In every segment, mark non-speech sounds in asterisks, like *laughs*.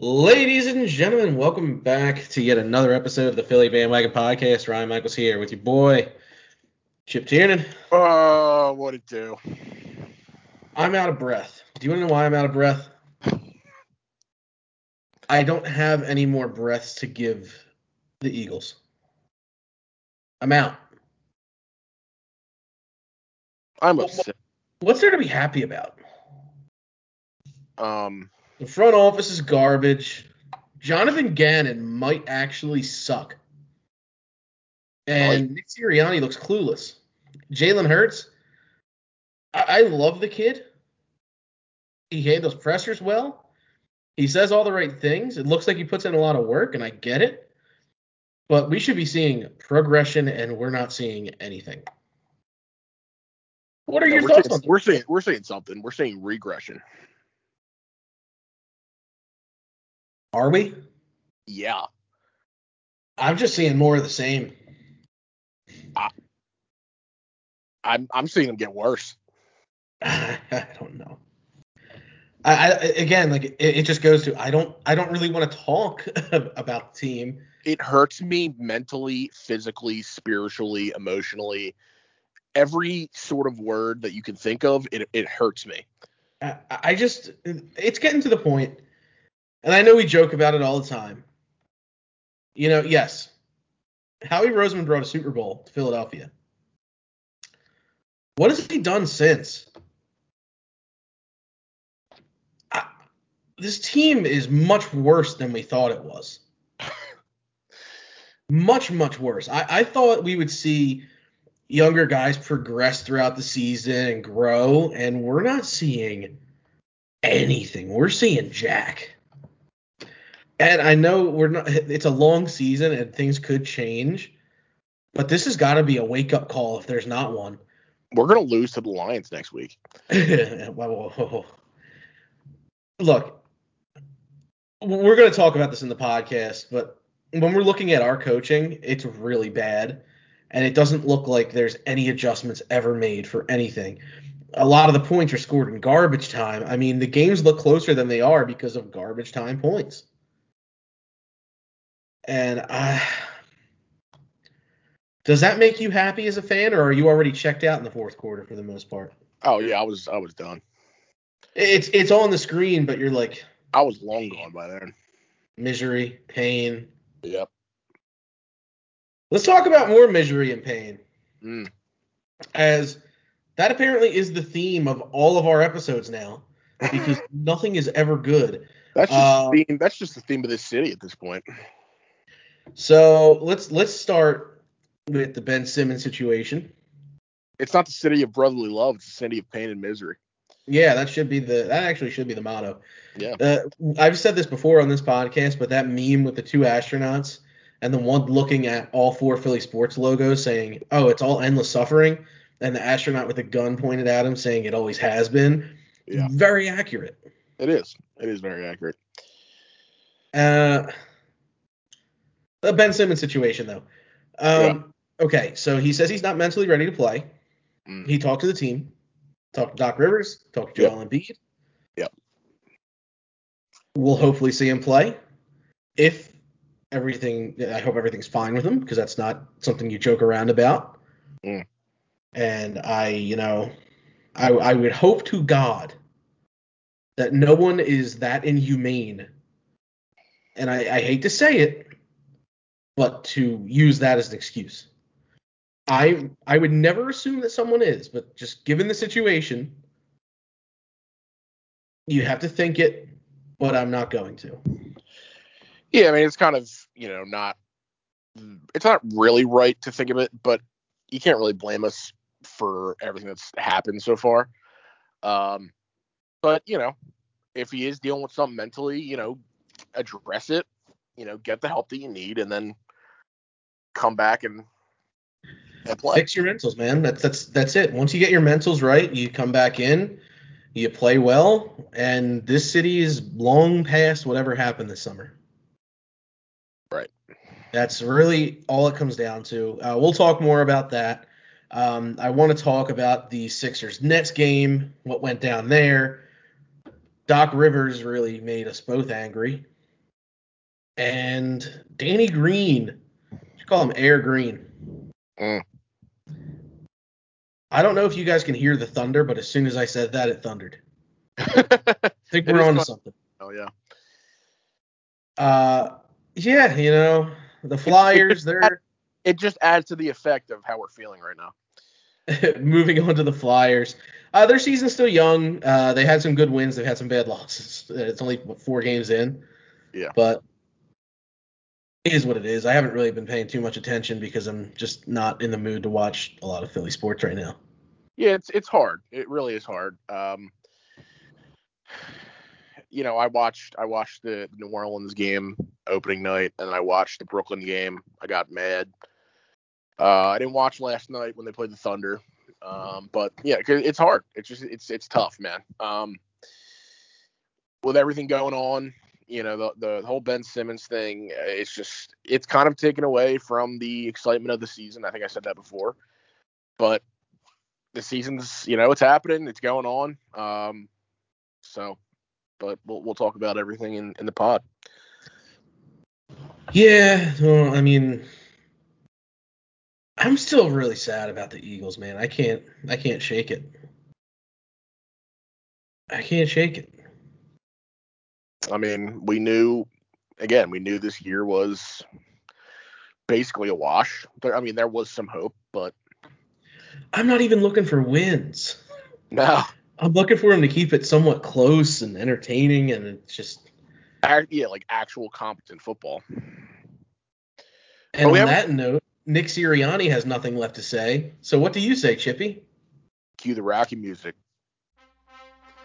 Ladies and gentlemen, welcome back to yet another episode of the Philly Bandwagon Podcast. Ryan Michaels here with your boy, Chip Tiernan. Uh, what it do? I'm out of breath. Do you want to know why I'm out of breath? I don't have any more breaths to give the Eagles. I'm out. I'm upset. What's there to be happy about? Um, The front office is garbage. Jonathan Gannon might actually suck. And Nick Sirianni looks clueless. Jalen Hurts, I-, I love the kid. He handles pressures well. He says all the right things. It looks like he puts in a lot of work, and I get it. But we should be seeing progression, and we're not seeing anything. What are yeah, your thoughts saying, on we're saying we're saying something. We're saying regression. Are we? Yeah. I'm just seeing more of the same. I'm I'm seeing them get worse. *laughs* I don't know. I, I again, like it, it just goes to I don't I don't really want to talk *laughs* about the team. It hurts me mentally, physically, spiritually, emotionally. Every sort of word that you can think of, it it hurts me. I, I just it's getting to the point, and I know we joke about it all the time. You know, yes, Howie Roseman brought a Super Bowl to Philadelphia. What has he done since? I, this team is much worse than we thought it was. much, much worse. I, I thought we would see younger guys progress throughout the season and grow, and we're not seeing anything. We're seeing Jack. And I know we're not it's a long season and things could change, but this has got to be a wake up call if there's not one. We're gonna lose to the Lions next week. *laughs* Look, we're going to talk about this in the podcast, but when we're looking at our coaching, it's really bad. And it doesn't look like there's any adjustments ever made for anything. A lot of the points are scored in garbage time. I mean, the games look closer than they are because of garbage time points. And I. Does that make you happy as a fan, or are you already checked out in the fourth quarter for the most part? Oh yeah, I was I was done. It's it's on the screen, but you're like I was long gone by then. misery, pain. Yep. Let's talk about more misery and pain, Mm. as that apparently is the theme of all of our episodes now, because *laughs* nothing is ever good. That's just Uh, theme, that's just the theme of this city at this point. So let's let's start with the Ben Simmons situation. It's not the city of brotherly love; it's the city of pain and misery. Yeah, that should be the that actually should be the motto. Yeah. Uh, I've said this before on this podcast, but that meme with the two astronauts and the one looking at all four Philly sports logos saying, "Oh, it's all endless suffering," and the astronaut with a gun pointed at him saying, "It always has been." Yeah. Very accurate. It is. It is very accurate. Uh, the Ben Simmons situation, though. Um, Okay, so he says he's not mentally ready to play. Mm. He talked to the team, talked to Doc Rivers, talked to Yep. Joel Embiid. Yep. We'll hopefully see him play. If everything, I hope everything's fine with him because that's not something you joke around about. Mm. And I, you know, I, I would hope to God that no one is that inhumane. And I, I hate to say it, but to use that as an excuse. I I would never assume that someone is, but just given the situation, you have to think it, but I'm not going to. Yeah, I mean it's kind of you know not it's not really right to think of it, but you can't really blame us for everything that's happened so far. Um, but you know, if he is dealing with something mentally, you know, address it. You know, get the help that you need, and then come back and and play. Fix your mentals, man. That's that's that's it. Once you get your mentals right, you come back in, you play well, and this city is long past whatever happened this summer. Right. That's really all it comes down to. Uh, we'll talk more about that. Um, I want to talk about the Sixers Nets game, what went down there. Doc Rivers really made us both angry. and Danny Green. Call him Air Green. Mm. I don't know if you guys can hear the thunder, but as soon as I said that, it thundered. *laughs* I think we're on to something. oh yeah. Uh, yeah, you know the Flyers. They're It just adds to the effect of how we're feeling right now. *laughs* moving on to the Flyers. Uh, their season's still young. Uh, they had some good wins. They've had some bad losses. It's only what, four games in. Yeah. But it is what it is. I haven't really been paying too much attention because I'm just not in the mood to watch a lot of Philly sports right now. Yeah, it's it's hard. It really is hard. Um, you know, I watched I watched the New Orleans game opening night, and I watched the Brooklyn game. I got mad. Uh, I didn't watch last night when they played the Thunder. Um, but yeah, it's hard. It's just it's it's tough, man. Um, with everything going on, you know, the the whole Ben Simmons thing, uh, it's just it's kind of taken away from the excitement of the season. I think I said that before, but the season's you know it's happening, it's going on. Um, so, but we'll we'll talk about everything in in the pod. Yeah, well, I mean, I'm still really sad about the Eagles, man. I can't, I can't shake it. I can't shake it. I mean, we knew again, we knew this year was basically a wash. There, I mean, there was some hope, but I'm not even looking for wins. no. I'm looking for him to keep it somewhat close and entertaining, and it's just. Yeah, like actual competent football. And on that note, Nick Sirianni has nothing left to say. So what do you say, Chippy? Cue the Rocky music.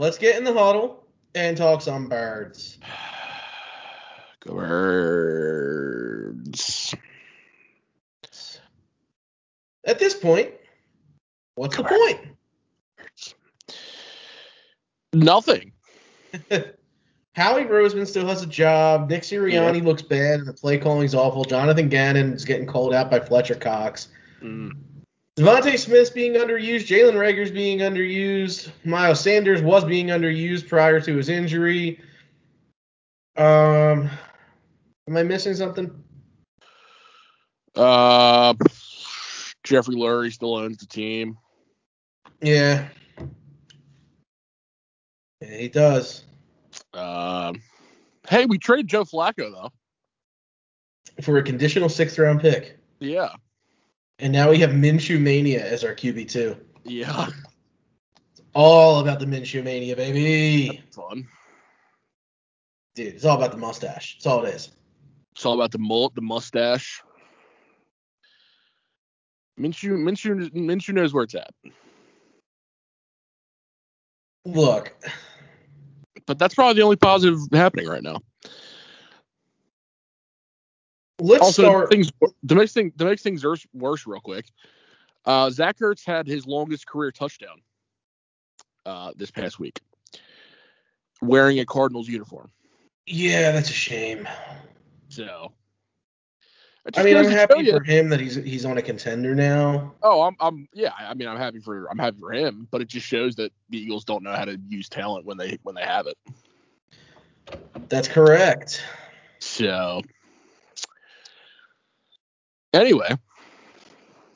Let's get in the huddle and talk some birds. *sighs* Go birds. At this point, what's the point? Nothing. *laughs* Howie Roseman still has a job. Nick Sirianni looks bad, and the play calling's awful. Jonathan Gannon is getting called out by Fletcher Cox. Mm. DeVonta Smith's being underused. Jalen Reagor's being underused. Miles Sanders was being underused prior to his injury. Um, am I missing something? Uh, Jeffrey Lurie still owns the team. Yeah. Yeah, he does. Um, hey, we traded Joe Flacco though. For a conditional sixth round pick. Yeah, And now we have Minshew Mania as our QB2. yeah, It's All about the Minshew Mania, baby. fun. Dude, it's all about the mustache. That's all it is. It's all about the mullet, the mustache. Minshew, Minshew, Minshew knows where it's at. Look, But that's probably the only positive happening right now. Let's also, start. things to make things to make things worse, worse real quick. Uh, Zach Ertz had his longest career touchdown uh, this past week, wearing a Cardinals uniform. Yeah, that's a shame. So, it I mean, I'm happy show you- for him that he's he's on a contender now. Oh, I'm, I'm, yeah. I mean, I'm happy for, I'm happy for him, but it just shows that the Eagles don't know how to use talent when they, when they have it. That's correct. So, anyway,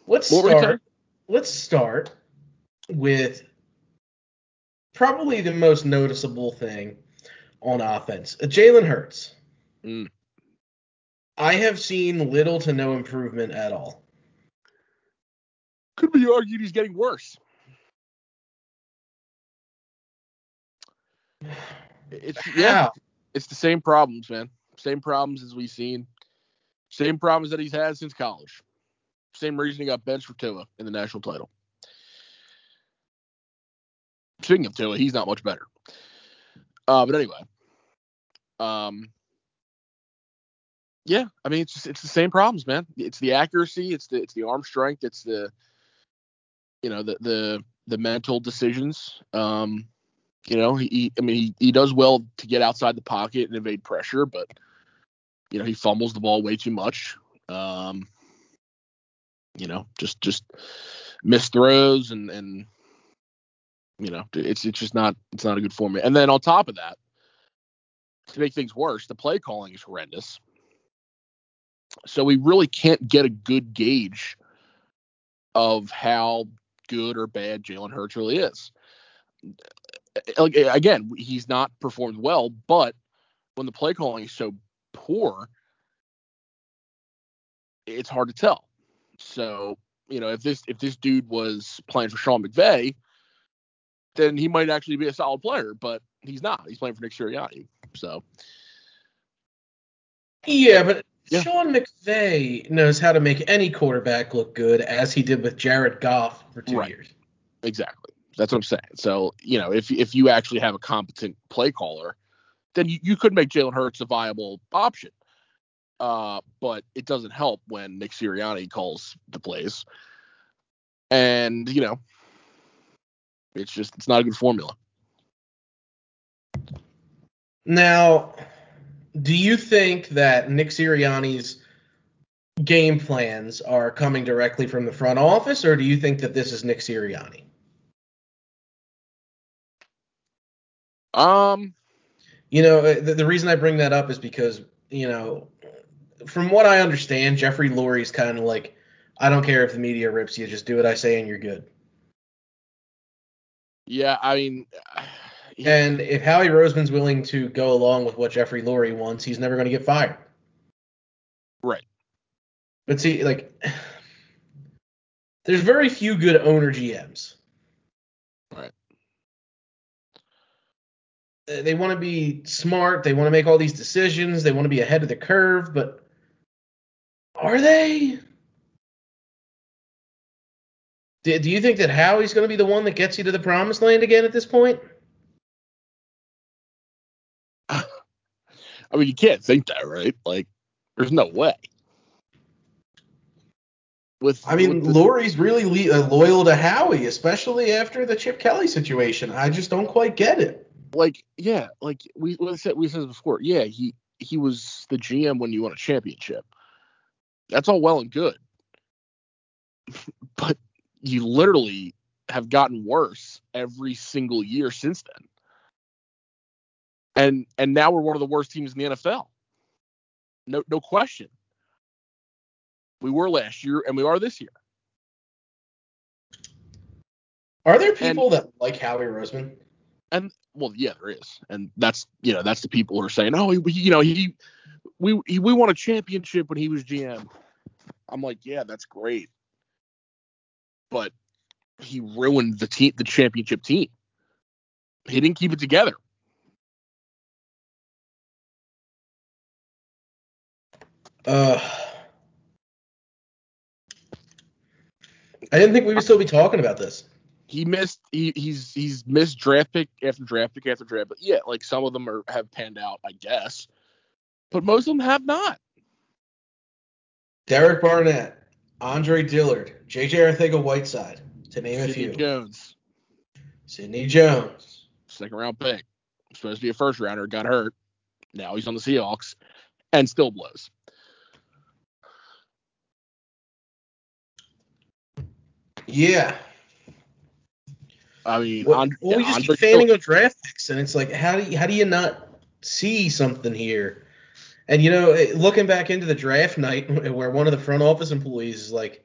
Let's What were you start. Let's start with probably the most noticeable thing on offense. Uh, Jalen Hurts. Mm. I have seen little to no improvement at all. could be argued he's getting worse. *sighs* It's yeah, it's the same problems, man. Same problems as we've seen. Same problems that he's had since college. Same reason he got benched for Tua in the national title. Speaking of Tua, he's not much better. Uh, but anyway, um, Yeah, I mean it's just it's the same problems, man. It's the accuracy, it's the it's the arm strength, it's the you know the the the mental decisions. Um, you know, he I mean he, he does well to get outside the pocket and evade pressure, but you know he fumbles the ball way too much. Um, you know, just just missed throws and and you know it's it's just not it's not a good format. And then on top of that, to make things worse, the play calling is horrendous. So we really can't get a good gauge of how good or bad Jalen Hurts really is. Again, he's not performed well, but when the play calling is so poor, it's hard to tell. So, you know, if this if this dude was playing for Sean McVay, then he might actually be a solid player, but he's not. He's playing for Nick Sirianni. So Yeah, but Yeah. Sean McVay knows how to make any quarterback look good, as he did with Jared Goff for two Right. years. exactly. That's what I'm saying. So, you know, if if you actually have a competent play caller, then you, you could make Jalen Hurts a viable option. Uh, but it doesn't help when Nick Sirianni calls the plays. And, you know, it's just it's not a good formula. Now, do you think that Nick Sirianni's game plans are coming directly from the front office, or do you think that this is Nick Sirianni? Um, You know, uh, the, the reason I bring that up is because, you know, from what I understand, Jeffrey Lurie's kind of like, I don't care if the media rips you, just do what I say and you're good. yeah, I mean, *sighs* he- And if Howie Roseman's willing to go along with what Jeffrey Lurie wants, he's never going to get fired. right. But see, like, *sighs* there's very few good owner GMs. They want to be smart. They want to make all these decisions. They want to be ahead of the curve. But are they? Do, do you think that Howie's going to be the one that gets you to the promised land again at this point? *sighs* I mean, you can't think that, right? Like, there's no way. With I mean, with the- Lurie's really le- uh, loyal to Howie, especially after the Chip Kelly situation. I just don't quite get it. Like, yeah, like we we said we said before, yeah, he he was the GM when you won a championship. That's all well and good, *laughs* but you literally have gotten worse every single year since then. And and now we're one of the worst teams in the NFL. No no question. We were last year and we are this year. Are there people that like Howie Roseman? and well, yeah, there is, and that's you know that's the people who are saying, oh, he, you know, he we he, we won a championship when he was GM. I'm like, yeah, that's great, but he ruined the team, the championship team. He didn't keep it together. Uh, I didn't think we would still be talking about this. He missed. He, he's he's missed draft pick after draft pick after draft. But yeah, like some of them are have panned out, I guess, but most of them have not. Derek Barnett, Andre Dillard, J.J. Arcega-Whiteside, to name a Sidney few. Jones, Sidney Jones. second round pick, supposed to be a first rounder, got hurt. Now he's on the Seahawks, and still blows. Yeah. I mean, Well, Andre, well, we just Andre keep fanning on draft picks, and it's like, how do you, how do you not see something here? And you know, looking back into the draft night, *laughs* where one of the front office employees is like,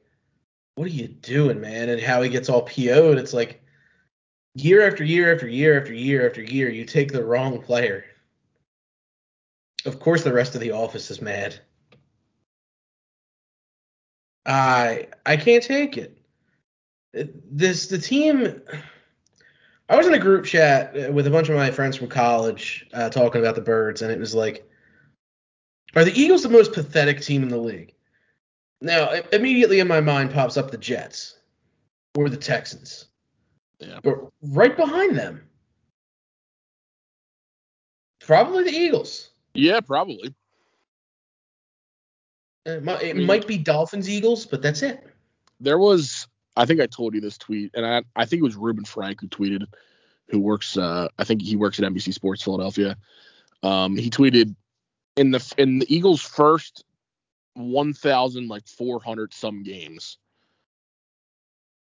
"What are you doing, man?" and how he gets all PO'd, it's like, year after year after year after year after year, you take the wrong player. Of course, the rest of the office is mad. I I can't take it. This the team. I was in a group chat uh, with a bunch of my friends from college uh, talking about the Birds, and it was like, are the Eagles the most pathetic team in the league? Now, immediately in my mind pops up the Jets or the Texans, Yeah. but right behind them, probably the Eagles. Yeah, probably. It might, it might be Dolphins Eagles, but that's it. There was, I think I told you this tweet, and I, I think it was Reuben Frank who tweeted, who works, uh, I think he works at NBC Sports Philadelphia. Um, he tweeted in the in the Eagles' first 1,000 like 400 some games,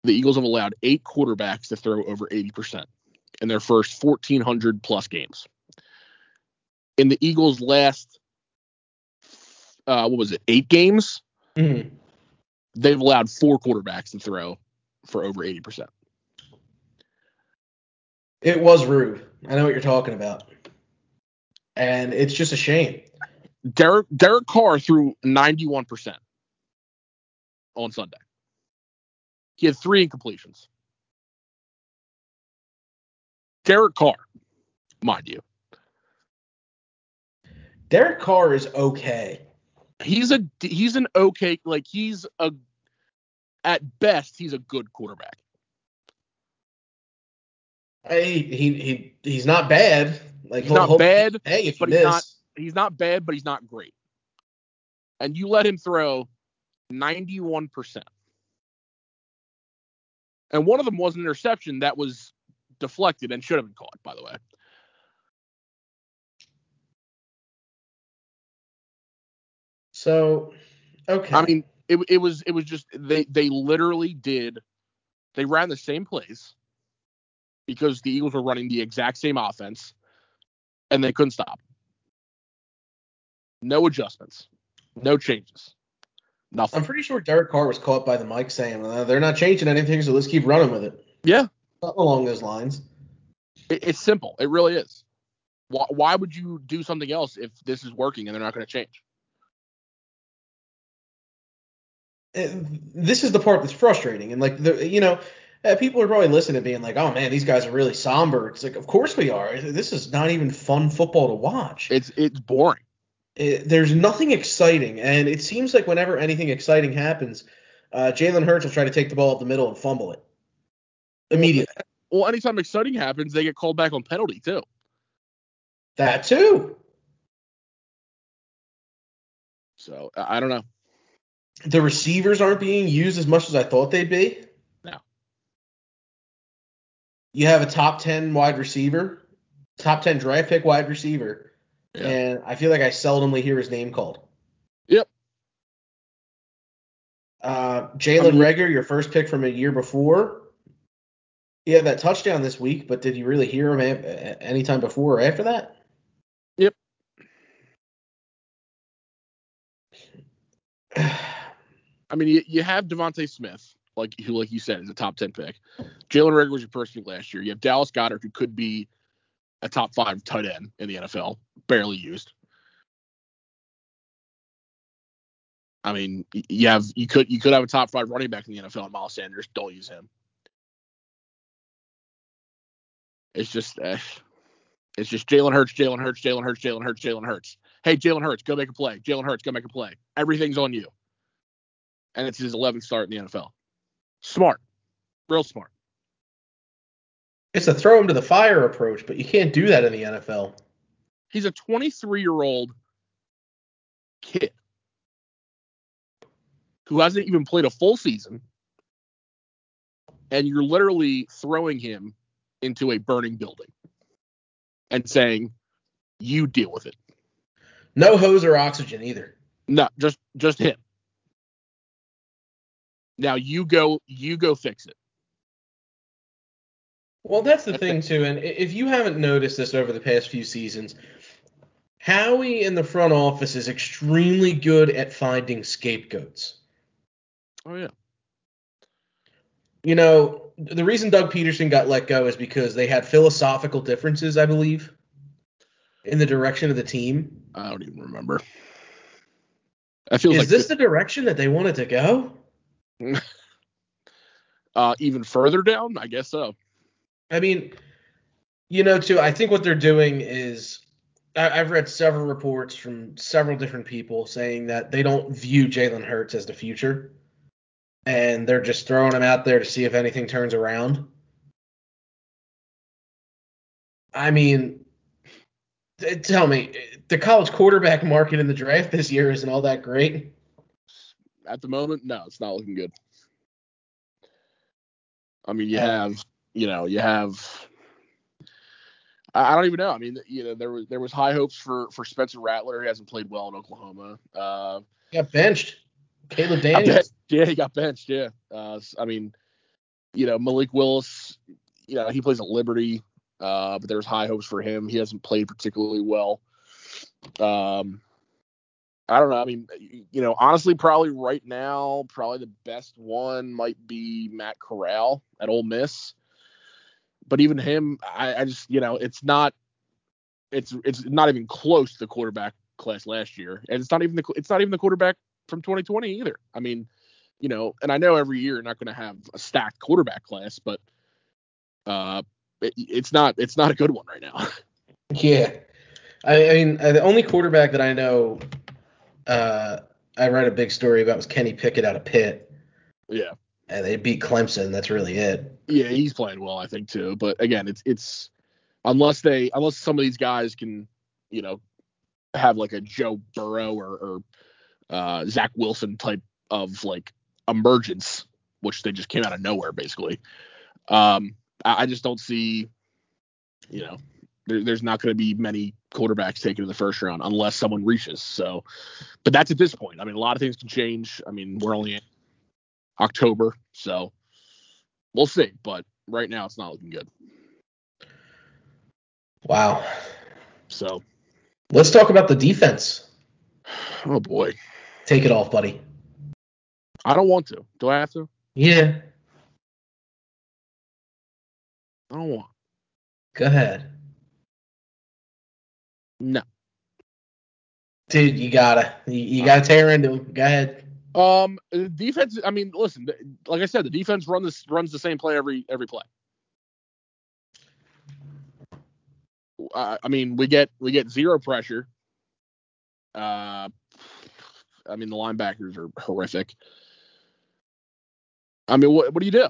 the Eagles have allowed eight quarterbacks to throw over 80 percent in their first 1,400 plus games. In the Eagles' last, uh, what was it, eight games? Mhm. They've allowed four quarterbacks to throw for over 80%. It was rude. I know what you're talking about. And it's just a shame. Derek Derek Carr threw 91% on Sunday. He had three incompletions. Derek Carr, mind you, Derek Carr is okay. he's a he's an okay like he's a at best he's a good quarterback. Hey, he he he's not bad. Like He's not bad, Hey, if but he's miss, not he's not bad, but he's not great. And you let him throw 91%. And one of them was an interception that was deflected and should have been caught, by the way. so okay. I mean, it, it was it was just they they literally did they ran the same plays because the Eagles were running the exact same offense and they couldn't stop. No adjustments, no changes, nothing. I'm pretty sure Derek Carr was caught by the mic saying uh, they're not changing anything, so let's keep running with it. yeah, Something along those lines. It, it's simple. It really is. Why, why would you do something else if this is working and they're not going to change? This is the part that's frustrating, and like the you know. Uh, people are probably listening, to being like, "Oh man, these guys are really somber." It's like, of course we are. This is not even fun football to watch. It's it's boring. it, there's nothing exciting, and it seems like whenever anything exciting happens, uh, Jalen Hurts will try to take the ball up the middle and fumble it immediately. Well, anytime exciting happens, they get called back on penalty too. That too. So I don't know. The receivers aren't being used as much as I thought they'd be. No. You have a top ten wide receiver, top ten draft pick wide receiver, Yeah. and I feel like I seldomly hear his name called. Yep. Uh, Jalen I mean- Reagor, your first pick from a year before. He had that touchdown this week, but did you really hear him a- a- anytime before or after that? Yep. *sighs* *sighs* *sighs* I mean, you, you have DeVonta Smith, like who, like you said, is a top ten pick. Jalen Reagor was your first pick last year. You have Dallas Goedert, who could be a top five tight end in the NFL, barely used. I mean, you have you could you could have a top five running back in the NFL, and Miles Sanders. Don't use him. It's just, uh, it's just Jalen Hurts, Jalen Hurts, Jalen Hurts, Jalen Hurts, Jalen Hurts. Hey, Jalen Hurts, go make a play. Jalen Hurts, go make a play. Everything's on you. And it's his 11th start in the NFL. Smart, real smart. It's a throw him to the fire approach, but you can't do that in the NFL. He's a 23 year old kid who hasn't even played a full season, and you're literally throwing him into a burning building and saying, "You deal with it." No hose or oxygen either. No, just just him. Now you go, you go fix it. Well, that's the thing too, and if you haven't noticed this over the past few seasons, Howie in the front office is extremely good at finding scapegoats. Oh yeah, You know, the reason Doug Pederson got let go is because they had philosophical differences, I believe, in the direction of the team. I don't even remember. That feels Is like this the direction that they wanted to go? *laughs* uh, even further down. I guess so. I mean, you know, too, I think what they're doing is I, I've read several reports from several different people saying that they don't view Jalen Hurts as the future. And they're just throwing him out there to see if anything turns around. I mean, tell me, the college quarterback market in the draft this year isn't all that great. At the moment, no, it's not looking good. I mean, you have, you know, you have. I I don't even know. I mean, you know, there was there was high hopes for for Spencer Rattler. He hasn't played well in Oklahoma. Uh, Got benched. Caleb Daniels. yeah, he got benched. Yeah. Uh, I mean, you know, Malik Willis. You know, he plays at Liberty, uh, but there was high hopes for him. He hasn't played particularly well. Um, I don't know. I mean, you know, honestly, probably right now, probably the best one might be Matt Corral at Ole Miss. But even him, I, I just, you know, it's not, it's it's not even close to the quarterback class last year, and it's not even the it's not even the quarterback from 2020 either. I mean, you know, and I know every year you're not going to have a stacked quarterback class, but uh, it, it's not it's not a good one right now. *laughs* Yeah. I, I mean, uh, the only quarterback that I know uh, I read a big story about was Kenny Pickett out of Pitt, yeah. and they beat Clemson. That's really it. Yeah, he's playing well, I think too. But again, it's it's unless they unless some of these guys can, you know, have like a Joe Burrow or, or uh, Zach Wilson type of like emergence, which they just came out of nowhere basically. Um, I, I just don't see, you know, there, there's not going to be many quarterbacks taken in the first round unless someone reaches. So, but that's at this point. I mean, a lot of things can change. I mean, we're only in October, so we'll see. But right now, it's not looking good. Wow. So, Let's talk about the defense. oh boy, Take it off, buddy. I don't want to. Do I have to? Yeah. I don't want. Go ahead. No. Dude, you gotta. You, you gotta tear into him. Go ahead. Um, defense. I mean, listen. Like I said, the defense run this runs the same play every every play. Uh, I mean, we get we get zero pressure. Uh, I mean, the linebackers are horrific. I mean, what what do you do?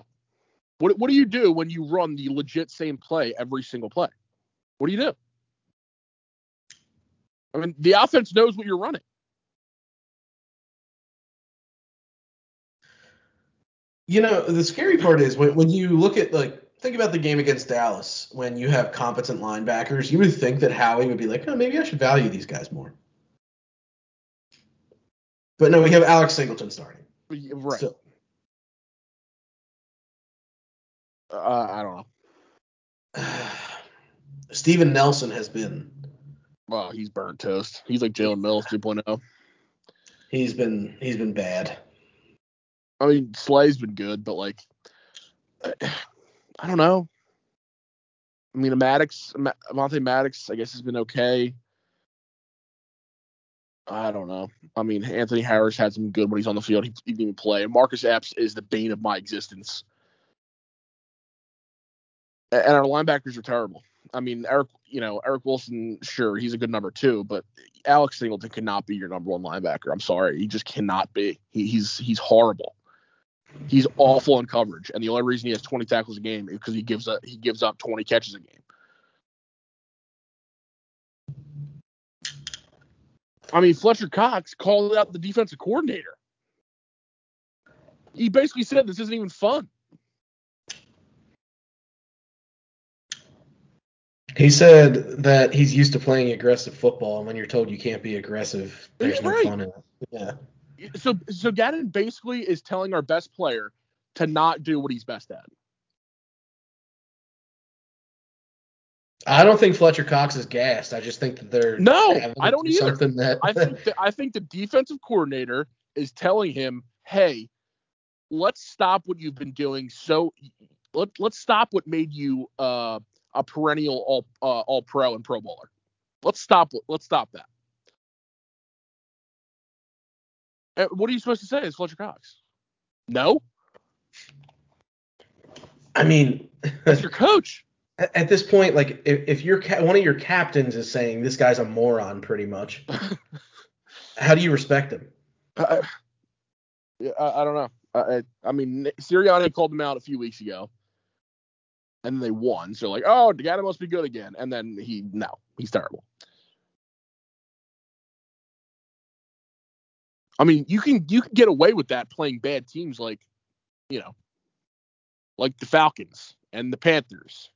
What what do you do when you run the legit same play every single play? What do you do? I mean, the offense knows what you're running. You know, the scary part is when, when you look at like think about the game against Dallas when you have competent linebackers, you would think that Howie would be like, oh, maybe I should value these guys more. But no, we have Alex Singleton starting. Right. Still. Uh, I don't know. *sighs* Steven Nelson has been Well, he's burnt toast. He's like Jalen Mills *laughs* oh. 2.0. he's been he's been bad. I mean, Slay's been good, but like, I don't know. I mean, Maddox, Monte Maddox, I guess has been okay. I don't know. I mean, Anthony Harris had some good when he's on the field. He, he didn't even play. And Marcus Epps is the bane of my existence. And our linebackers are terrible. I mean, Eric, you know, Eric Wilson, sure, he's a good number two, but Alex Singleton cannot be your number one linebacker. I'm sorry, he just cannot be. He, he's he's horrible. He's awful in coverage, and the only reason he has 20 tackles a game is because he gives up he gives up 20 catches a game. I mean, Fletcher Cox called out the defensive coordinator. He basically said this isn't even fun. He said that he's used to playing aggressive football, and when you're told you can't be aggressive, there's no right. fun in it. Yeah. So so Gannon basically is telling our best player to not do what he's best at. I don't think Fletcher Cox is gassed. I just think that they're no. I don't do either. Something that I think that, I think the defensive coordinator is telling him, "Hey, let's stop what you've been doing. So let let's stop what made you uh, a perennial all uh, all pro and pro bowler. Let's stop let's stop that." What are you supposed to say? Is Fletcher Cox? No. I mean, that's your coach. *laughs* At this point, like if, if your ca- one of your captains is saying this guy's a moron, pretty much, *laughs* how do you respect him? Yeah, I, I, don't know. I, I mean, Sirianni called him out a few weeks ago, and they won. So like, oh, Gannon must be good again. And then he, no, he's terrible. I mean, you can you can get away with that playing bad teams like, you know, like the Falcons and the Panthers.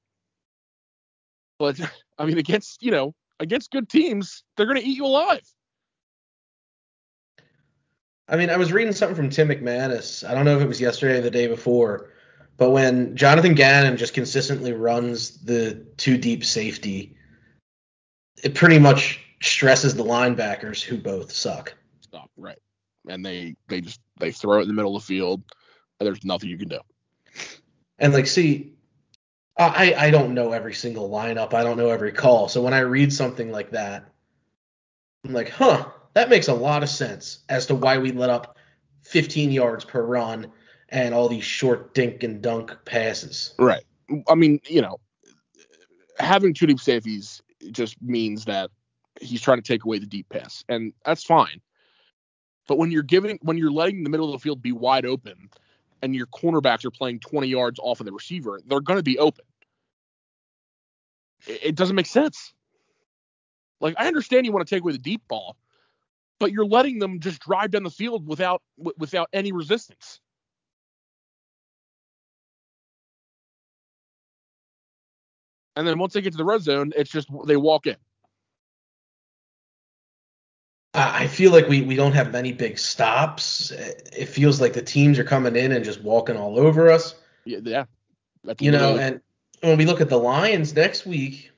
But *laughs* I mean, against you know against good teams, they're to eat you alive. I mean, I was reading something from Tim McManus. I don't know if it was yesterday or the day before, but when Jonathan Gannon just consistently runs the two deep safety, it pretty much stresses the linebackers who both suck. Stop, right. And they they just they throw it in the middle of the field and there's nothing you can do. And like, see, I I don't know every single lineup. I don't know every call. So when I read something like that, I'm like, huh, that makes a lot of sense as to why we let up 15 yards per run and all these short dink and dunk passes. Right. I mean, you know, having two deep safeties just means that he's trying to take away the deep pass, and that's fine. But when you're giving, when you're letting the middle of the field be wide open, and your cornerbacks are playing 20 yards off of the receiver, they're going to be open. It, doesn't make sense. Like I understand you want to take away the deep ball, but you're letting them just drive down the field without without any resistance. And then once they get to the red zone, it's just they walk in. I feel like we, we don't have many big stops. It feels like the teams are coming in and just walking all over us. Yeah, you know, and when we look at the Lions next week,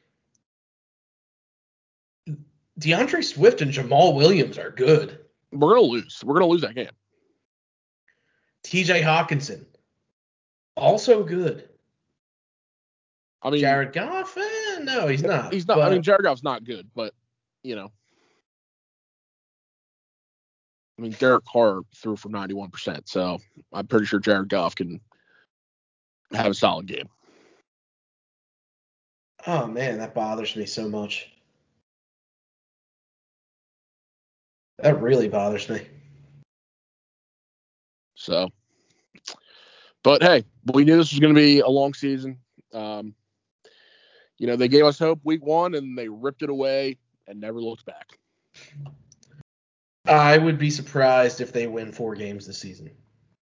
D'Andre Swift and Jamaal Williams are good. We're gonna lose. We're gonna lose that game. T.J. Hockenson, also good. I mean, Jared Goff, eh, no, he's not. He's not. But, I mean, Jared Goff's not good, but you know, I mean, Derek Carr threw for 91%, so I'm pretty sure Jared Goff can have a solid game. Oh man, that bothers me so much. That really bothers me. So, but hey, we knew this was going to be a long season. Um, you know, they gave us hope week one and they ripped it away and never looked back. I would be surprised if they win four games this season.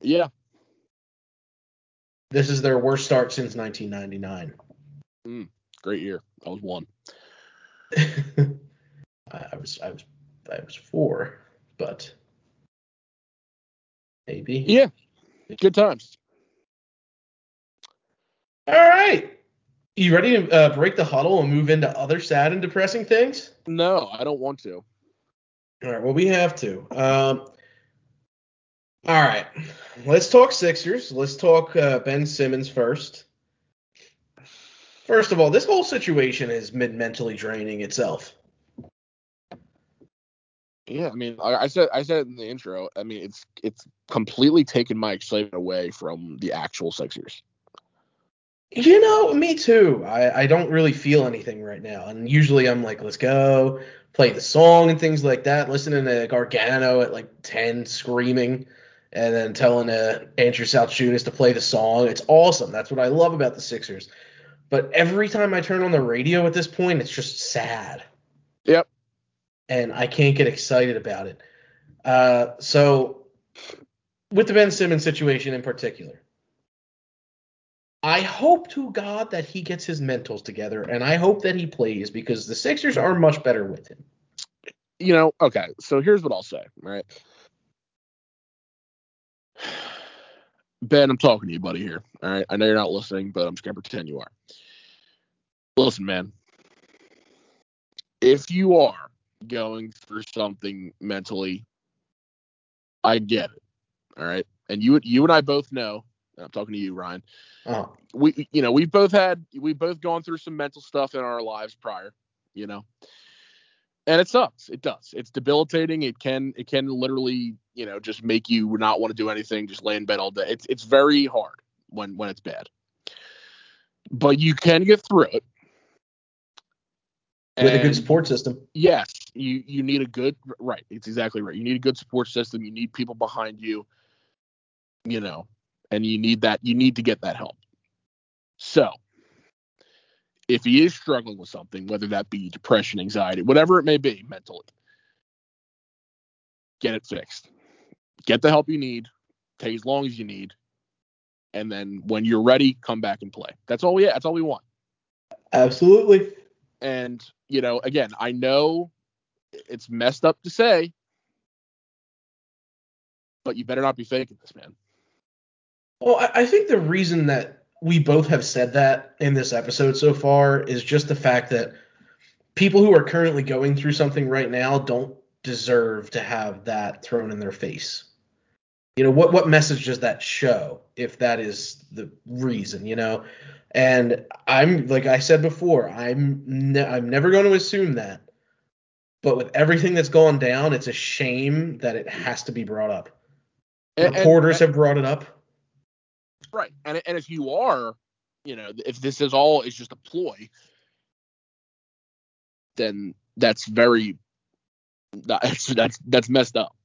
Yeah. This is their worst start since 1999. Mm, great year. I was one. *laughs* I was I was I was four, but maybe. Yeah. Good times. All right. You ready to uh, break the huddle and move into other sad and depressing things? No, I don't want to. All right. Well, we have to. Um, all right. Let's talk Sixers. Let's talk uh, Ben Simmons first. First of all, this whole situation is mentally draining itself. Yeah, I mean, I, I said I said in the intro. I mean, it's it's completely taken my excitement away from the actual Sixers. You know, me too. I, I don't really feel anything right now. And usually I'm like, let's go, play the song and things like that, listening to Gargano at like 10 screaming and then telling uh, Andrew Salchunas to play the song. It's awesome. That's what I love about the Sixers. But every time I turn on the radio at this point, it's just sad. Yep. And I can't get excited about it. Uh, so, with the Ben Simmons situation in particular, I hope to God that he gets his mentals together, and I hope that he plays because the Sixers are much better with him. You know, okay. So here's what I'll say, right? Ben, I'm talking to you, buddy. Here, all right. I know you're not listening, but I'm just gonna pretend you are. Listen, man. If you are going through something mentally, I get it. All right, and you you and I both know. I'm talking to you, Ryan uh We, you know, we've both had, we've both gone through some mental stuff in our lives prior, you know, and it sucks. It does. It's debilitating. It can, it can literally, you know, just make you not want to do anything, just lay in bed all day. It's, it's very hard when, when it's bad, but you can get through it. With and a good support system. Yes, you you need a good right. It's exactly right. You need a good support system. You need people behind you. You know, and you need that you need to get that help. So, if he is struggling with something, whether that be depression, anxiety, whatever it may be mentally, get it fixed. Get the help you need, take as long as you need, and then when you're ready, come back and play. That's all we that's all we want. Absolutely. And you know, again, I know it's messed up to say, but you better not be faking this, man. Well, I, I think the reason that we both have said that in this episode so far is just the fact that people who are currently going through something right now don't deserve to have that thrown in their face. You know, what what message does that show if that is the reason, you know? And I'm like I said before, I'm ne- I'm never going to assume that. But with everything that's gone down, it's a shame that it has to be brought up. And- and- Reporters have brought it up. Right. And and if you are, you know, if this is all is just a ploy, then that's very *laughs* that's that's that's messed up.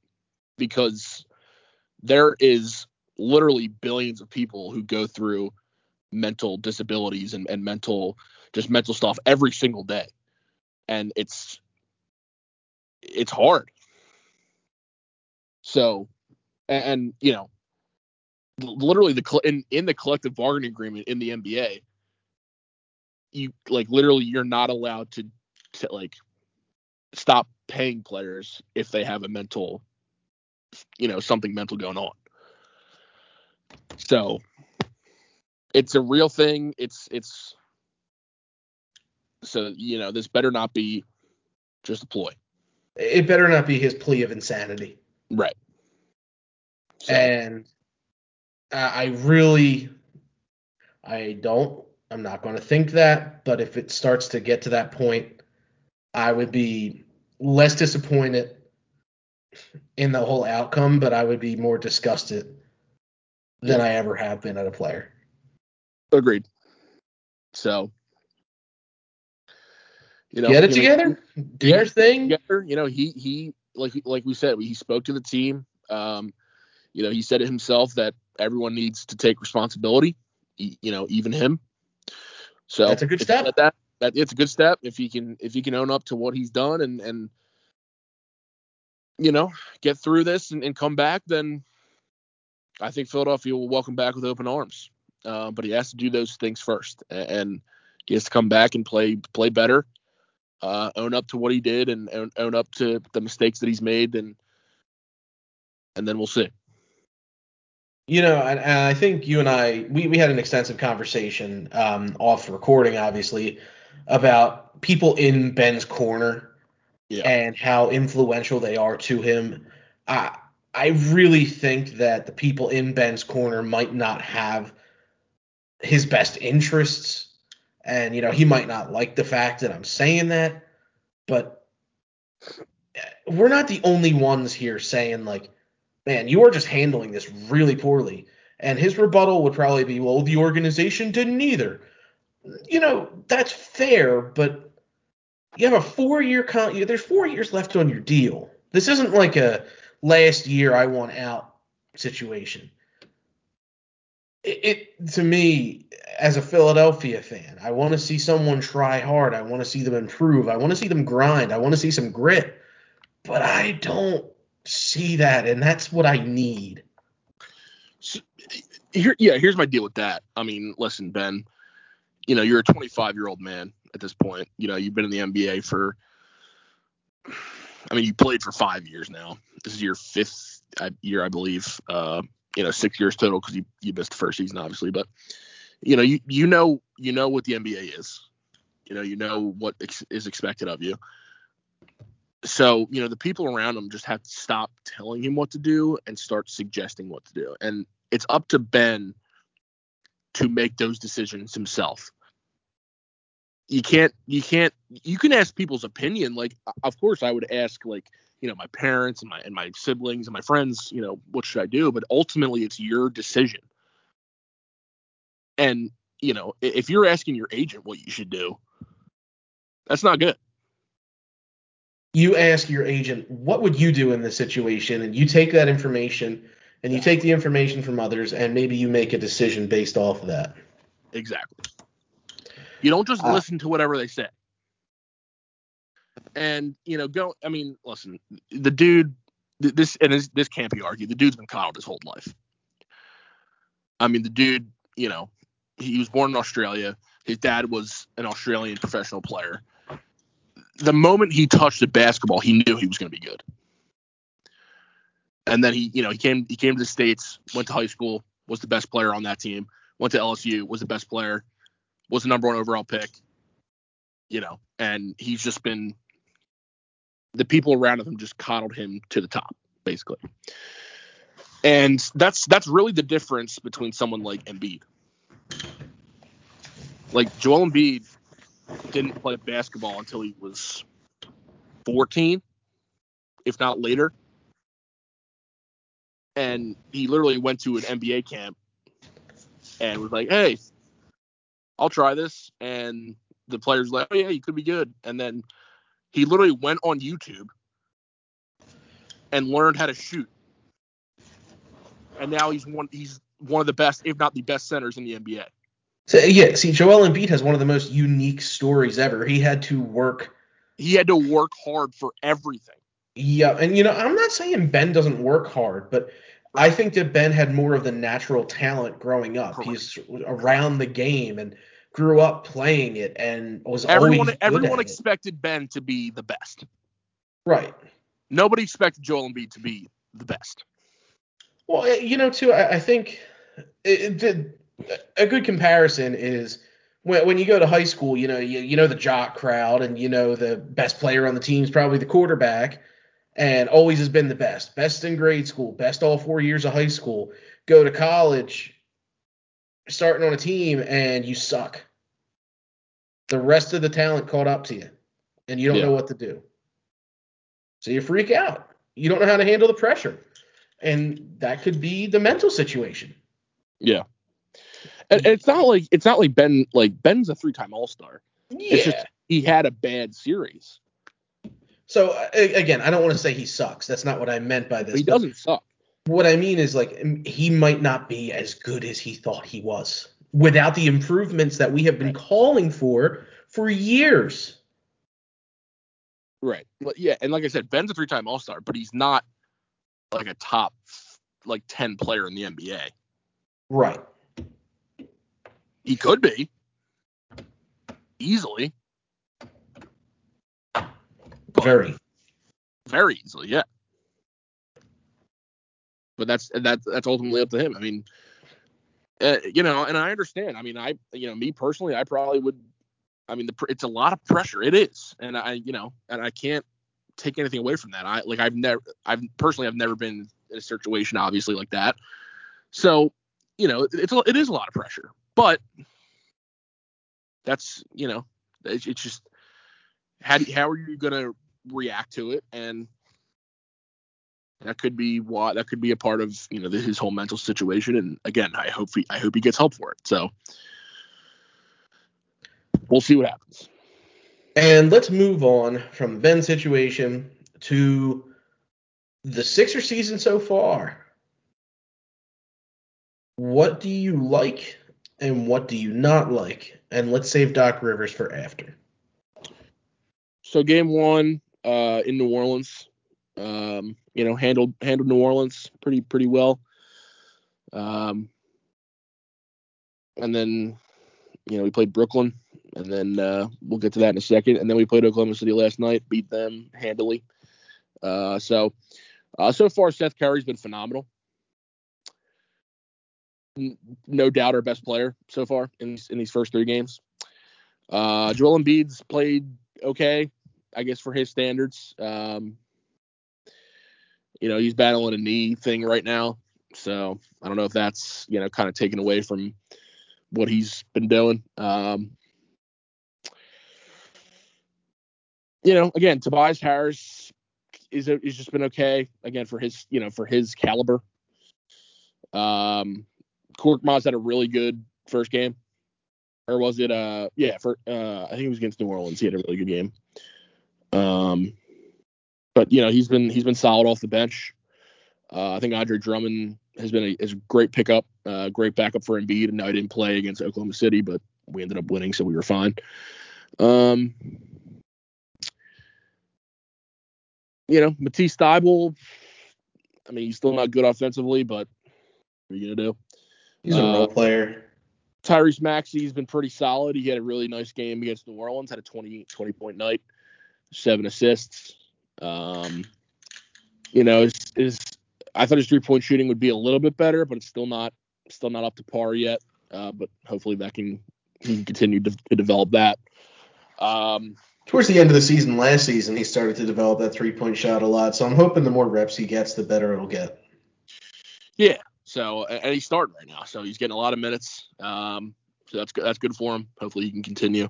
Because there is literally billions of people who go through mental disabilities and, and mental just mental stuff every single day. And it's it's hard. So and, and you know literally the in in the collective bargaining agreement in the NBA, you like literally you're not allowed to to like stop paying players if they have a mental, you know, something mental going on. So it's a real thing. It's it's so you know this better not be just a ploy, It better not be his plea of insanity. right? So, And uh, I really, I don't, I'm not going to think that, but if it starts to get to that point, I would be less disappointed in the whole outcome, but I would be more disgusted than I ever have been at a player. agreed. So you know, Get it you know, together, do your thing. together. You know, he he like like we said, he spoke to the team. Um, you know, he said it himself that everyone needs to take responsibility. You know, even him. So That's a good step. That, that it's a good step if he can if he can own up to what he's done and and you know get through this and, and come back, then I think Philadelphia will welcome back with open arms. Uh, but he has to do those things first, a- and he has to come back and play play better, uh, own up to what he did, and own, own up to the mistakes that he's made, and and then we'll see. You know, and, and I think you and I, we, we had an extensive conversation um, off recording, obviously, about people in Ben's corner Yeah. and how influential they are to him. I I really think that the people in Ben's corner might not have his best interests, and you know he might not like the fact that I'm saying that, but we're not the only ones here saying like, man, you are just handling this really poorly. And his rebuttal would probably be, well, the organization didn't either. You know, that's fair, but you have a four-year con. There's four years left on your deal. This isn't like a last year I want out situation. It, it to me, as a Philadelphia fan, I want to see someone try hard. I want to see them improve. I want to see them grind. I want to see some grit. But I don't see that, and that's what I need. So, here, yeah, here's my deal with that. I mean, listen, Ben, you know, you're a 25 year old man at this point. You know, you've been in the NBA for, I mean, you played for five years now. This is your fifth uh, year, I believe. Uh, you know, six years total because you, you missed the first season, obviously. But you know, you you know you know what the NBA is. You know, you know what ex- is expected of you. So you know, the people around him just have to stop telling him what to do and start suggesting what to do. And it's up to Ben to make those decisions himself. You can't you can't you can ask people's opinion like of course I would ask like you know my parents and my and my siblings and my friends you know what should I do but ultimately it's your decision. And you know if you're asking your agent what you should do that's not good. You ask your agent, what would you do in this situation? And you take that information and you take the information from others, and maybe you make a decision based off of that. Exactly. You don't just Uh, listen to whatever they say. And, you know, go I mean, listen, the dude this and this, this can't be argued. The dude's been coddled his whole life. I mean, the dude, you know, he was born in Australia. His dad was an Australian professional player. The moment he touched the basketball, he knew he was going to be good. And then he, you know, he came he came to the states, went to high school, was the best player on that team. Went to LSU, was the best player, was the number one overall pick. You know, and he's just been the people around him just coddled him to the top, basically. And that's that's really the difference between someone like Embiid. Like Joel Embiid didn't play basketball until he was 14, if not later. And he literally went to an NBA camp and was like, "Hey, I'll try this." And the players like, "Oh yeah, you could be good." And then he literally went on YouTube and learned how to shoot. And now he's one he's one of the best, if not the best centers in the NBA. So yeah, see, Joel Embiid has one of the most unique stories ever. He had to work. He had to work hard for everything. Yeah, and you know, I'm not saying Ben doesn't work hard, but I think that Ben had more of the natural talent growing up. Correct. He's around the game and grew up playing it and was Everyone everyone at it. expected Ben to be the best. Right. Nobody expected Joel Embiid to be the best. Well, eh, you know, too, I, I think it, it, a good comparison is when, when you go to high school, you know, you, you know the jock crowd, and you know the best player on the team is probably the quarterback, and always has been the best, best in grade school, best all four years of high school. Go to college, starting on a team, and you suck. The rest of the talent caught up to you, and you don't Yeah. know what to do. So you freak out. You don't know how to handle the pressure. And that could be the mental situation. Yeah. And, it's not like it's not like Ben like Ben's a three-time All-Star. Yeah. It's just he had a bad series. so again, I don't want to say he sucks. That's not what I meant by this. He doesn't suck. What I mean is like he might not be as good as he thought he was without the improvements that we have been calling for for years. Right. Yeah, and like I said, Ben's a three-time All-Star, but he's not like a top like 10 player in the NBA. Right. He could be easily. But Very. very easily, yeah. But that's that's that's ultimately up to him. I mean, uh, you know, and I understand. I mean, I you know, me personally, I probably would. I mean, the it's a lot of pressure. It is, and I you know, and I can't take anything away from that. I like I've never, I've personally, I've never been in a situation obviously like that. So, you know, it's a, it is a lot of pressure, but that's you know, it's, just how how are you gonna react to it? And that could be why that could be a part of you know his whole mental situation. And again i hope he i hope he gets help for it. So we'll see what happens. And let's move on from Ben's situation to the Sixer season so far. What do you like and what do you not like? And let's save Doc Rivers for after. so game one uh in new orleans um you know handled handled new orleans pretty pretty well um and then you know we played brooklyn and then uh we'll get to that in a second and then we played oklahoma city last night beat them handily uh so uh so far seth curry's been phenomenal no doubt our best player so far in these, in these first three games uh joel embiid's played okay I guess for his standards. Um, you know, he's battling a knee thing right now, so I don't know if that's you know kind of taken away from what he's been doing. Um, you know, again, Tobias Harris is is just been okay again for his you know for his caliber. Um, Korkmaz had a really good first game, or was it? Uh, yeah, for uh, I think it was against New Orleans. He had a really good game. Um, but you know he's been he's been solid off the bench. Uh, I think Andre Drummond has been a, is a great pickup, uh, great backup for Embiid. And now he didn't play against Oklahoma City, but we ended up winning, so we were fine. Um, you know, Matisse Thybulle I mean, he's still not good offensively, but what are you gonna do? He's a Uh, role player. Tyrese Maxey's been pretty solid. He had a really nice game against New Orleans. Had a 20, 20 point night, seven assists. Um, you know, is is I thought his three point shooting would be a little bit better, but it's still not still not up to par yet. Uh, but hopefully that can he can continue to, to develop that. Um, Towards the end of the season last season, he started to develop that three point shot a lot. So I'm hoping the more reps he gets, the better it'll get. yeah. So and he's starting right now, so he's getting a lot of minutes. Um, so that's good. That's good for him. Hopefully he can continue.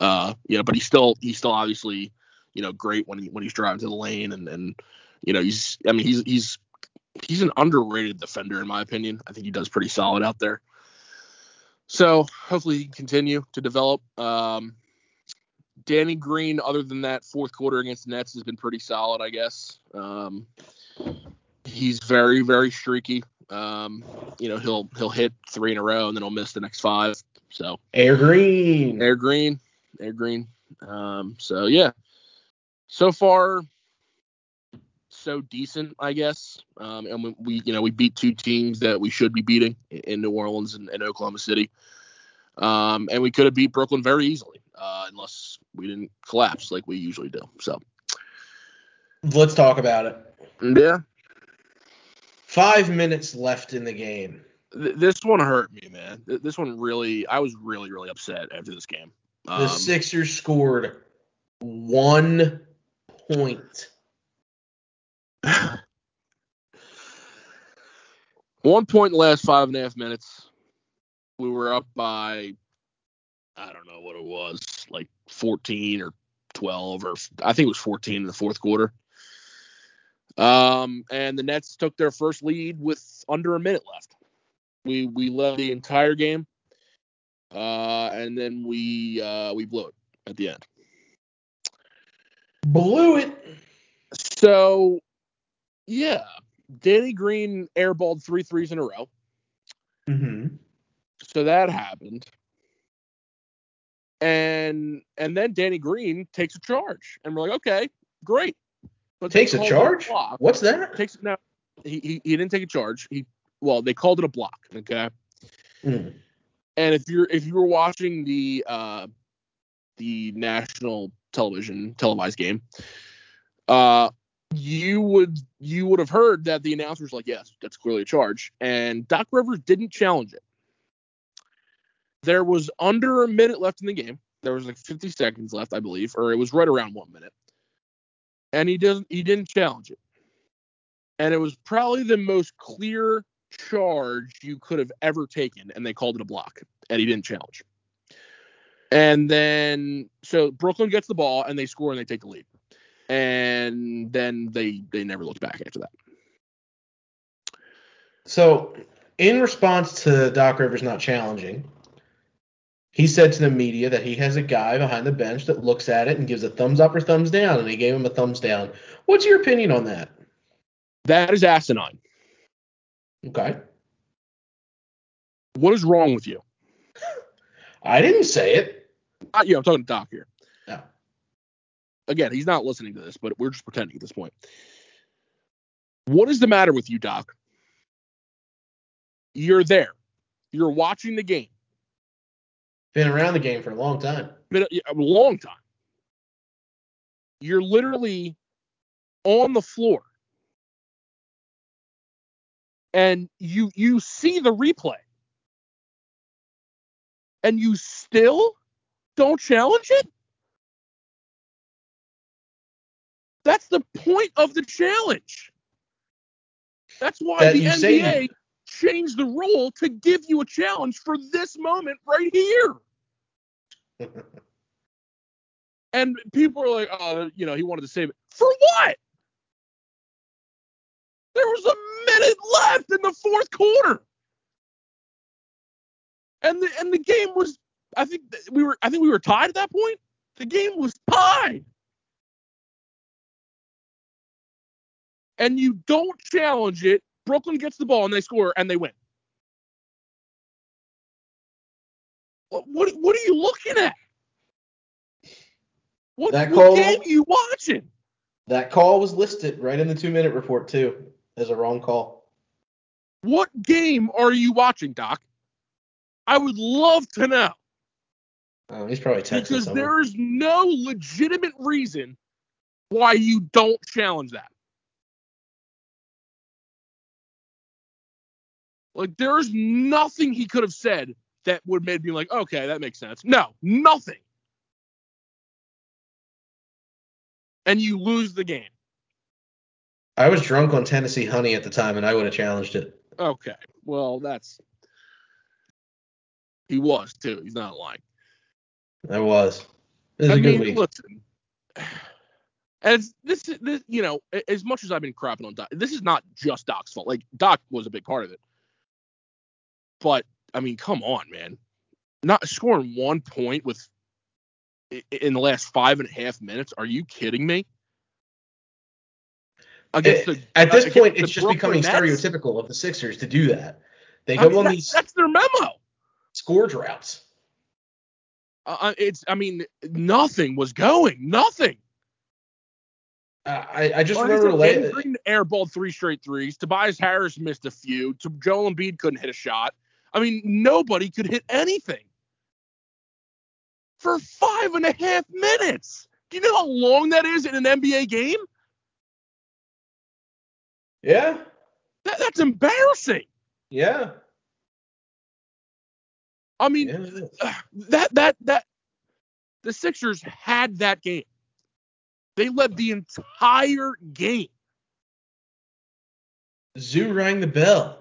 Uh, you know, but he's still he's still obviously you know great when he when he's driving to the lane and and you know he's I mean he's he's he's an underrated defender in my opinion. I think he does pretty solid out there. So hopefully he can continue to develop. Um, Danny Green, other than that fourth quarter against the Nets, has been pretty solid, I guess. Um, he's very very streaky. Um, you know he'll he'll hit three in a row and then he'll miss the next five. So Air Green. Air Green, Air Green. Um, so yeah, so far so decent, I guess. Um, and we, we, you know, we beat two teams that we should be beating in- in New Orleans and, and Oklahoma City. Um, and we could have beat Brooklyn very easily, uh, unless we didn't collapse like we usually do. So Let's talk about it. yeah, Five minutes left in the game. this one hurt me, man. This one really, I was really, really upset after this game. The Um, Sixers scored one point. *sighs* One point in the last five and a half minutes. We were up by, I don't know what it was, like 14 or 12, or I think it was 14 in the fourth quarter. Um, and the Nets took their first lead with under a minute left. We we led the entire game, uh, and then we uh, we blew it at the end. Blew it. So, yeah, Danny Green airballed three threes in a row. Mm-hmm. So that happened. And and then Danny Green takes a charge. And we're like, okay, great. But Takes a charge? block. What's that? Takes no he, he he didn't take a charge. He well, they called it a block, okay? Mm. And if you're if you were watching the uh the national television televised game, uh you would you would have heard that the announcers like, yes, that's clearly a charge. And Doc Rivers didn't challenge it. There was under a minute left in the game. There was like 50 seconds left, I believe, or it was right around one minute. And he doesn't he didn't challenge it. And it was probably the most clear charge you could have ever taken, and they called it a block, and he didn't challenge. And then so Brooklyn gets the ball and they score and they take the lead. And then they they never looked back after that. So, in response to Doc Rivers not challenging, he said to the media that he has a guy behind the bench that looks at it and gives a thumbs up or thumbs down, and he gave him a thumbs down. What's your opinion on that? That is asinine. Okay. What is wrong with you? *laughs* I didn't say it. Yeah, I'm talking to Doc here. No. Again, he's not listening to this, but we're just pretending at this point. What is the matter with you, Doc? You're there. You're watching the game. Been around the game for a long time. Been a, a long time. You're literally on the floor. And you you see the replay. And you still don't challenge it? That's the point of the challenge. That's why That the you say- NBA changed the rule to give you a challenge for this moment right here. And people are like, oh, you know, he wanted to save it. For what? There was a minute left in the fourth quarter. And the and the game was I think we were I think we were tied at that point. The game was tied. And you don't challenge it. Brooklyn gets the ball and they score and they win. What what, what are you looking at? What, That what call- game are you watching? That call was listed right in the two minute report too. as a wrong call. What game are you watching, Doc? I would love to know. Oh, he's probably texting because someone. there is no legitimate reason why you don't challenge that. Like there's nothing he could have said that would make me like, okay, that makes sense. No, nothing. And you lose the game. I was drunk on Tennessee Honey at the time, and I would have challenged it. Okay. Well, that's he was too. He's not lying. I was. It was I a good mean, week. listen. As this, is- this, you know, as much as I've been crapping on Doc, this is not just Doc's fault. Like Doc was a big part of it, but I mean, come on, man, not scoring one point with in the last five and a half minutes. Are you kidding me? Against the At this point, it's just Brooklyn becoming Nets? stereotypical of the Sixers to do that. They I go mean, on that- these that's their memo. score droughts. Uh, it's, I mean, nothing was going, nothing. Uh, I, I just remember said, la- Danny Green airballed three straight threes. Tobias Harris missed a few. To Joel Embiid couldn't hit a shot. I mean, nobody could hit anything for five and a half minutes. Do you know how long that is in an NBA game? Yeah, That, that's embarrassing. yeah, I mean, yeah. that that that the Sixers had that game. They led the entire game. Zoo rang the bell.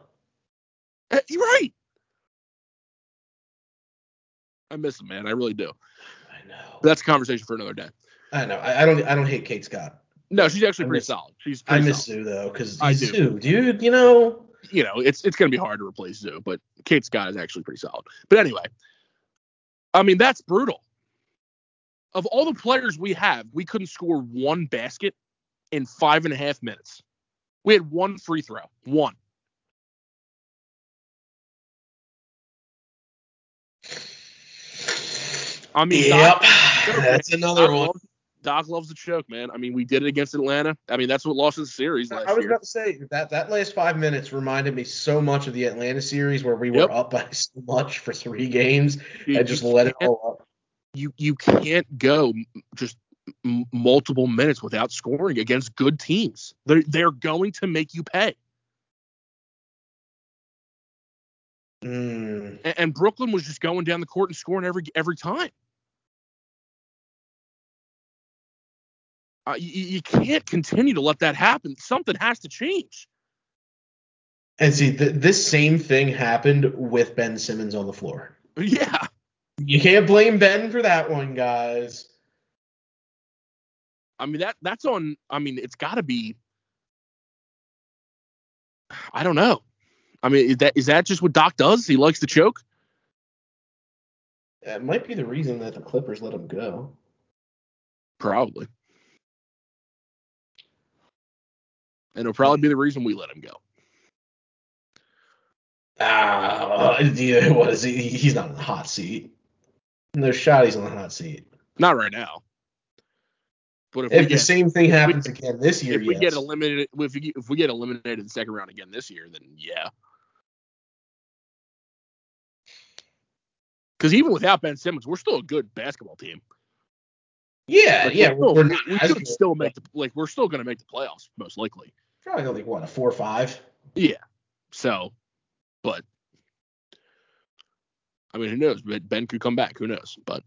Eh, You're right. I miss him, man. I really do. I know. But that's a conversation for another day. I know. I, I don't. I don't hate Kate Scott. No, she's actually I pretty miss- solid. She's I miss solid. Zoo though, because I do. Zoo, dude. You know. You know, it's it's gonna be hard to replace Zoo, but Kate Scott is actually pretty solid. But anyway, I mean that's brutal. Of all the players we have, we couldn't score one basket in five and a half minutes. We had one free throw. One. I mean, Yep. *sighs* Doc, That's another Doc one. Loves, Doc loves the choke, man. I mean, we did it against Atlanta. I mean, that's what lost us the series last I was year. about to say that that last five minutes reminded me so much of the Atlanta series where we were Yep. up by *laughs* so much for three games You- and just let it all up. you you can't go just m- multiple minutes without scoring against good teams. They're they're going to make you pay. Mm. And, and Brooklyn was just going down the court and scoring every every time. Uh, you, you can't continue to let that happen. Something has to change. And see, th- this same thing happened with Ben Simmons on the floor. Yeah, You can't blame Ben for that one, guys. I mean that that's on. I mean it's got to be. I don't know. I mean is that is that just what Doc does? He likes to choke. That might be the reason that the Clippers let him go. Probably. And it'll probably be the reason we let him go. Ah, *laughs* yeah, what is he? He's not in the hot seat. No shot he's on the hot seat. Not right now. But if, If we the get same thing happens again this year, if we yes. get eliminated if we, if we get eliminated in the second round again this year, then yeah. Because even without Ben Simmons, we're still a good basketball team. yeah, Like, yeah, we're still, we're not we good, still make the like we're still going to make the playoffs most likely. Probably like what a four or five. Yeah. So, but I mean, who knows? But Ben could come back. Who knows? But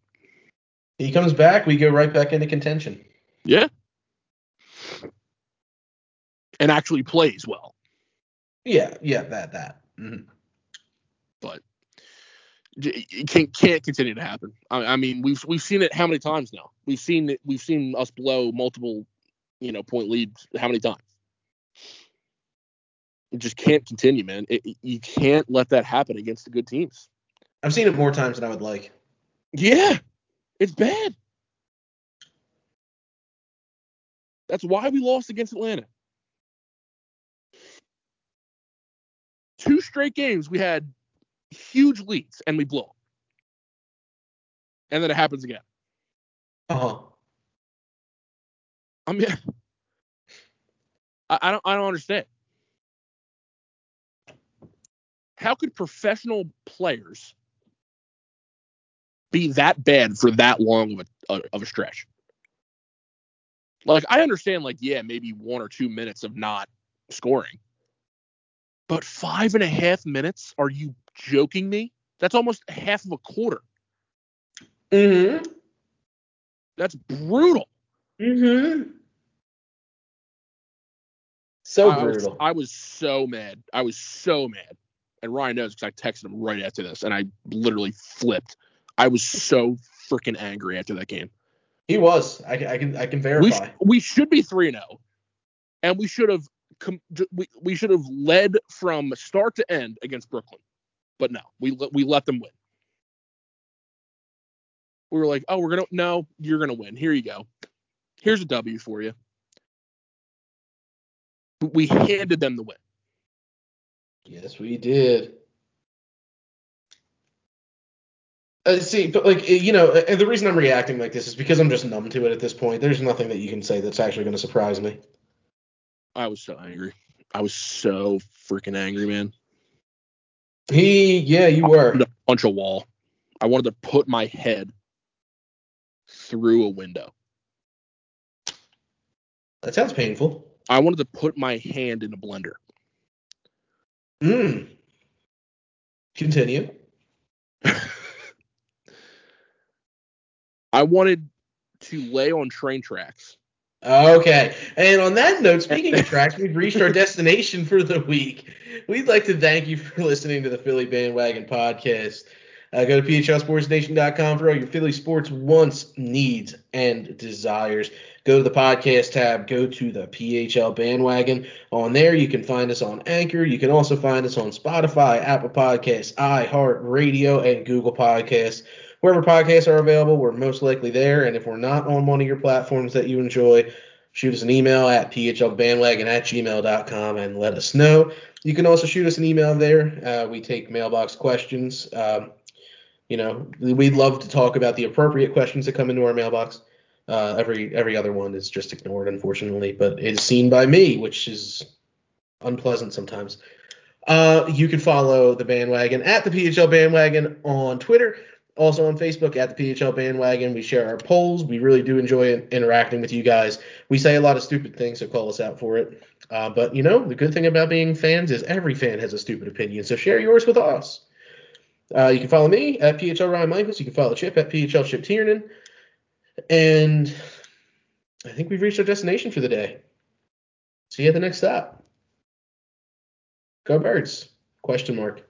He comes back, we go right back into contention. yeah, and actually plays well. Yeah, yeah, that that. Mhm. but it can't can't continue to happen. I, I mean, we've we've seen it how many times now? We've seen it. We've seen us blow multiple, you know, point leads. How many times? It just can't continue, man. It, you can't let that happen against the good teams. I've seen it more times than I would like. Yeah, it's bad. That's why we lost against Atlanta. Two straight games we had huge leads and we blew 'em. And then it happens again. Uh huh. I mean, *laughs* I, I don't I don't understand. How could professional players be that bad for that long of a of a stretch? Like I understand, like yeah, maybe one or two minutes of not scoring, but five and a half minutes? Are you joking me? That's almost half of a quarter. Mm-hmm. That's brutal. Mm-hmm. So I, I was, brutal. I was so mad. I was so mad. And Ryan knows because I texted him right after this, and I literally flipped. I was so freaking angry after that game. he was. I, can- I can I can We verify. sh- we should be three zero, oh. and we should have com- we, we should have led from start to end against Brooklyn, but no, we let we let them win. We were like, oh, we're gonna no, you're gonna win. Here you go. Here's a W for you. We handed them the win. Yes, we did. Uh, see, but like uh, you know, and the reason I'm reacting like this is because I'm just numb to it at this point. There's nothing that you can say that's actually going to surprise me. I was so angry. I was so freaking angry, man. He, yeah, you I were. wanted to punch a wall. I wanted to put my head through a window. That sounds painful. I wanted to put my hand in a blender. Hmm. Continue. I wanted to lay on train tracks. Okay. And on that note, speaking of tracks, we've reached our destination for the week. We'd like to thank you for listening to the Philly Bandwagon podcast. Uh, go to phlsportsnation.com for all your Philly sports wants, needs, and desires. Go to the podcast tab, go to the PHL Bandwagon. On there, you can find us on Anchor. You can also find us on Spotify, Apple Podcasts, iHeartRadio, and Google Podcasts. Wherever podcasts are available, we're most likely there. And if we're not on one of your platforms that you enjoy, shoot us an email at phlbandwagon at gmail.com and let us know. You can also shoot us an email there. Uh, we take mailbox questions. Um, you know, we'd love to talk about the appropriate questions that come into our mailbox. Uh, every every other one is just ignored, unfortunately, but it is seen by me, which is unpleasant sometimes. Uh, you can follow the bandwagon at the PHL bandwagon on Twitter, also on Facebook at the PHL bandwagon. We share our polls. We really do enjoy interacting with you guys. We say a lot of stupid things, so call us out for it. Uh, but you know, the good thing about being fans is every fan has a stupid opinion, so share yours with us. Uh, you can follow me at PHL Ryan Michaels. You can follow Chip at PHL Chip Tiernan. And I think we've reached our destination for the day. See you at the next stop. Go Birds? Question mark.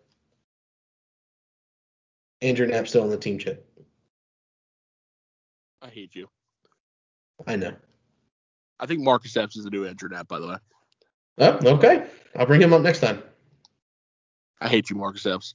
Andrew Knapp still on the team, Chip. I hate you. I know. I think Marcus Epps is the new Andrew Knapp, by the way. Oh, okay. I'll bring him up next time. I hate you, Marcus Epps.